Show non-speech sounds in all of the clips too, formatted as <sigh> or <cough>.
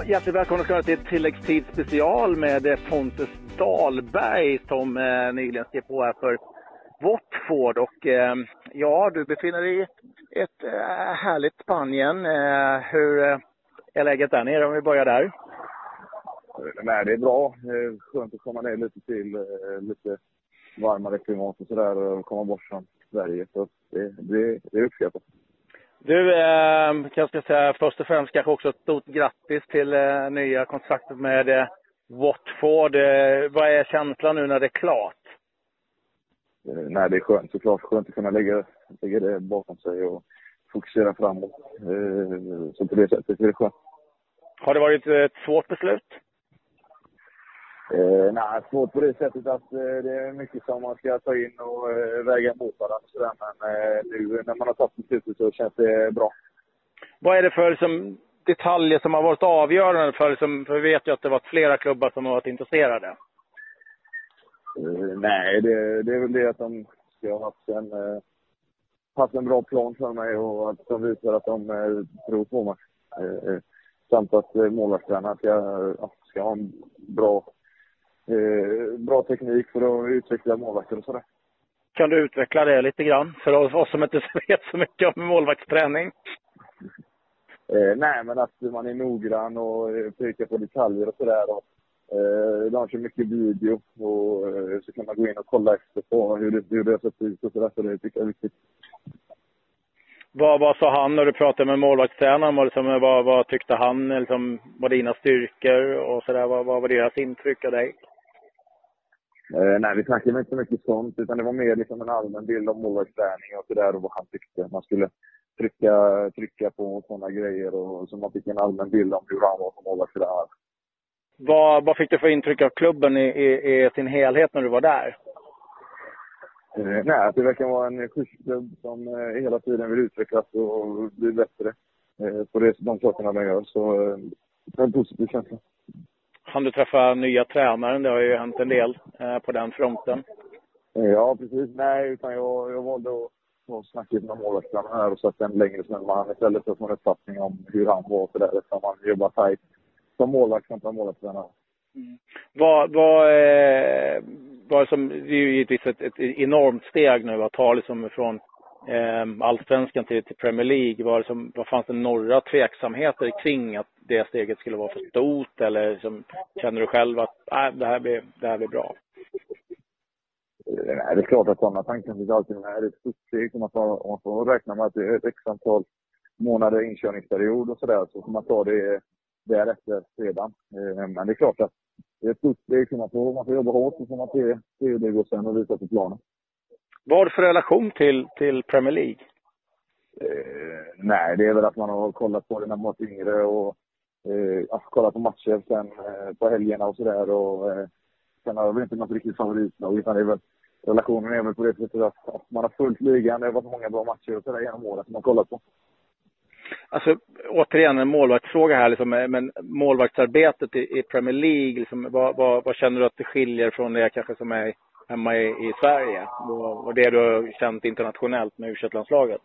Ja, hjärtligt välkomna ska till tilläggstid special med Pontus Dahlberg som eh, nyligen skrev på här för Watford. Och eh, ja, du befinner dig i ett eh, härligt Spanien. Eh, hur eh, är läget där nere om vi börjar där? Nej, det är bra. Det är skönt att komma ner lite till eh, lite varmare klimat och sådär och komma bort från Sverige. Så det, det, det är. Du, eh, jag ska säga först och främst kanske också ett stort grattis till eh, nya kontraktet med eh, Watford. Eh, vad är känslan nu när det är klart? Eh, nej, det är skönt såklart. Skönt att kunna lägga, lägga det bakom sig och fokusera framåt. Eh, så på det sättet är det skönt. Har det varit ett svårt beslut? Eh, nej, svårt på det sättet att eh, det är mycket som man ska ta in och eh, väga mot varandra. Så där. Men eh, nu när man har tagit beslutet så känns det bra. Vad är det för liksom, detaljer som har varit avgörande? För, liksom, för vi vet ju att det varit flera klubbar som har varit intresserade. Eh, nej, det, det är väl det att de ska ha haft en, eh, haft en bra plan för mig och att de visar att de eh, tror på mig. Samt att eh, målvaktstränaren ska, ska ha en bra eh, bra teknik för att utveckla målvakter och sådär. Kan du utveckla det lite grann för oss som inte <laughs> vet så mycket om målvaktsträning? Eh, nej, men att man är noggrann och eh, pekar på detaljer och sådär. Eh, de kör mycket video och eh, så kan man gå in och kolla efter på hur det, hur det har sett ut och sådär. Så det tycker jag är viktigt. Vad, vad sa han när du pratade med målvaktstränaren? Vad, liksom, vad, vad tyckte han liksom, var dina styrkor och sådär? Vad, vad var deras intryck av dig? Eh, nej, vi snackade inte så mycket sånt, utan det var mer liksom en allmän bild om målvaktsträning och sådär och vad han tyckte. Man skulle trycka, trycka på sådana grejer och så man fick en allmän bild om hur han var som målvaktstränare. Vad, vad fick du för intryck av klubben i, i, i sin helhet när du var där? Eh, nej, att det verkar vara en schysst klubb som eh, hela tiden vill utvecklas och bli bättre eh, på det, de sakerna de gör. Så eh, det är en positiv känsla. Han du träffa nya tränaren? Det har ju hänt en del eh, på den fronten. Ja, precis. Nej, utan jag, jag valde att och snackat med målvaktstränaren här och satt en längre stund med honom istället för att få en uppfattning om hur han var för det eftersom han jobbar tajt som målvakt kontra målvaktstränare. Mm. Vad, vad, eh, vad som, det är ju givetvis ett, ett enormt steg nu att ta liksom från eh, allsvenskan till, till Premier League. Vad, som, vad fanns det några tveksamheter kring att det steget skulle vara för stort eller liksom, känner du själv att äh, det, här blir, det här blir bra? Eh, Nej, det är klart att sådana tankar finns alltid. Det är ett stort steg som man får, man får räkna med att det är ett x antal månader inkörningsperiod och sådär. Så får man ta det därefter sedan. Eh, Men det är klart att det är ett stort steg som man får, man får jobba hårt och får man se, se hur det går sen och visa på planen. Vad har du för relation till, till Premier League? Eh, nej, det är väl att man har kollat på det när man var yngre och eh, ja, kollat på matcher sen eh, på helgerna och sådär. Och, eh, sen har jag väl inte något riktigt favoritlag utan det är väl, relationen är väl på det sättet att, att man har följt ligan. Det har varit många bra matcher och sådär genom åren som man kollat på. Alltså, återigen en målvaktsfråga här, liksom, eh, men målvaktsarbetet i, i Premier League, liksom, vad, vad, vad, känner du att det skiljer från det kanske som är hemma i, i Sverige? Och, och det du har känt internationellt med u landslaget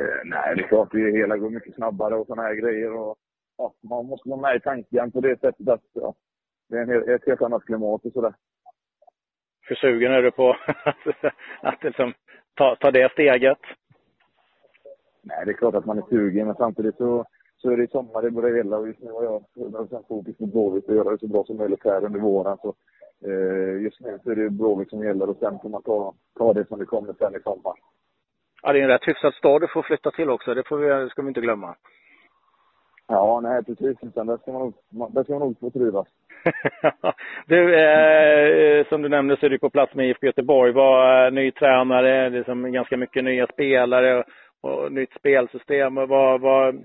Eh, nej, det är klart det hela går mycket snabbare och sådana här grejer. Och, ja, man måste vara med i tanken på det sättet att ja, det är en, ett helt annat klimat och sådär. Hur sugen är du på <laughs> att, att liksom, ta, ta det steget? Nej, det är klart att man är sugen, men samtidigt så, så är det sommar i det hela och just nu har jag 100% fokus på Blåvitt och göra det så bra som möjligt här under våren. Så, eh, just nu så är det Blåvitt som gäller och sen får man ta, ta det som det kommer sen i sommar. Ja, det är en rätt hyfsad stad du får flytta till också. Det får vi, ska vi inte glömma. Ja, nej precis. Utan där ska man där ska man nog få trivas. <laughs> du, eh, som du nämnde så är du på plats med IFK Göteborg. Var ny tränare, det är som ganska mycket nya spelare och, och nytt spelsystem. Vad, vad,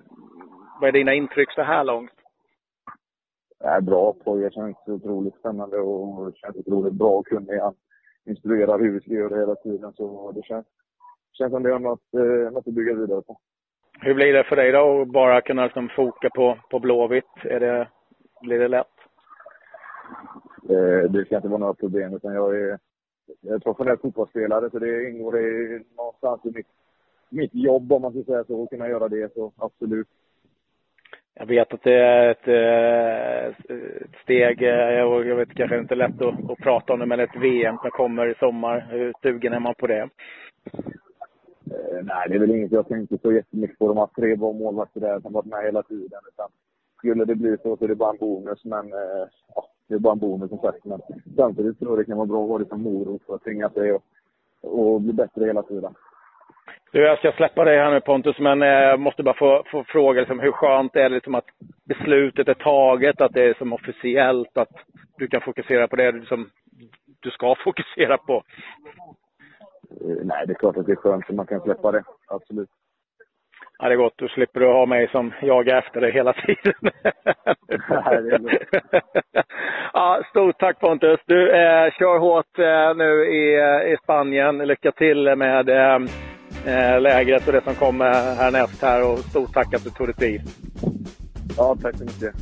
vad är dina intryck så här långt? Är bra. Poja känns otroligt spännande och känns otroligt bra och kunnig. Han instruerar hur vi ska göra hela tiden. Så det känns känns som det har något, eh, något att bygga vidare på. Hur blir det för dig då att bara kunna liksom foka på, på Blåvitt? Är det, blir det lätt? Eh, det ska inte vara några problem utan jag är, jag är professionell fotbollsspelare så det ingår i, någonstans i mitt, mitt jobb om man ska säga så, att kunna göra det så absolut. jag vet att det är ett, eh, ett steg, eh, jag vet kanske inte lätt att, att prata om det, men ett VM som kommer i sommar. Hur sugen är man på det? Nej, det är väl inget jag tänkte så jättemycket på. De har tre bra målvakter där som varit med hela tiden. Utan skulle det bli så så är det bara en bonus. Men eh, ja, det är bara en bonus som sagt. Men samtidigt tror jag det kan vara bra att ha det som morot för att tvinga sig och, och bli bättre hela tiden. Du, jag ska släppa dig här nu Pontus, men eh, jag måste bara få, få fråga liksom, hur skönt är det liksom att beslutet är taget, att det är som officiellt, att du kan fokusera på det som du ska <laughs> fokusera på? Eh, nej, det är klart att det är skönt att man kan släppa det. Absolut. Ja, det är gott. Då slipper du ha mig som jagar efter dig hela tiden. <laughs> Nej, ja, stort tack Pontus. Du, eh, kör hårt eh, nu i, i Spanien. Lycka till med eh, eh, lägret och det som kommer härnäst här. Och stort tack att du tog dig tid. Ja, tack så mycket.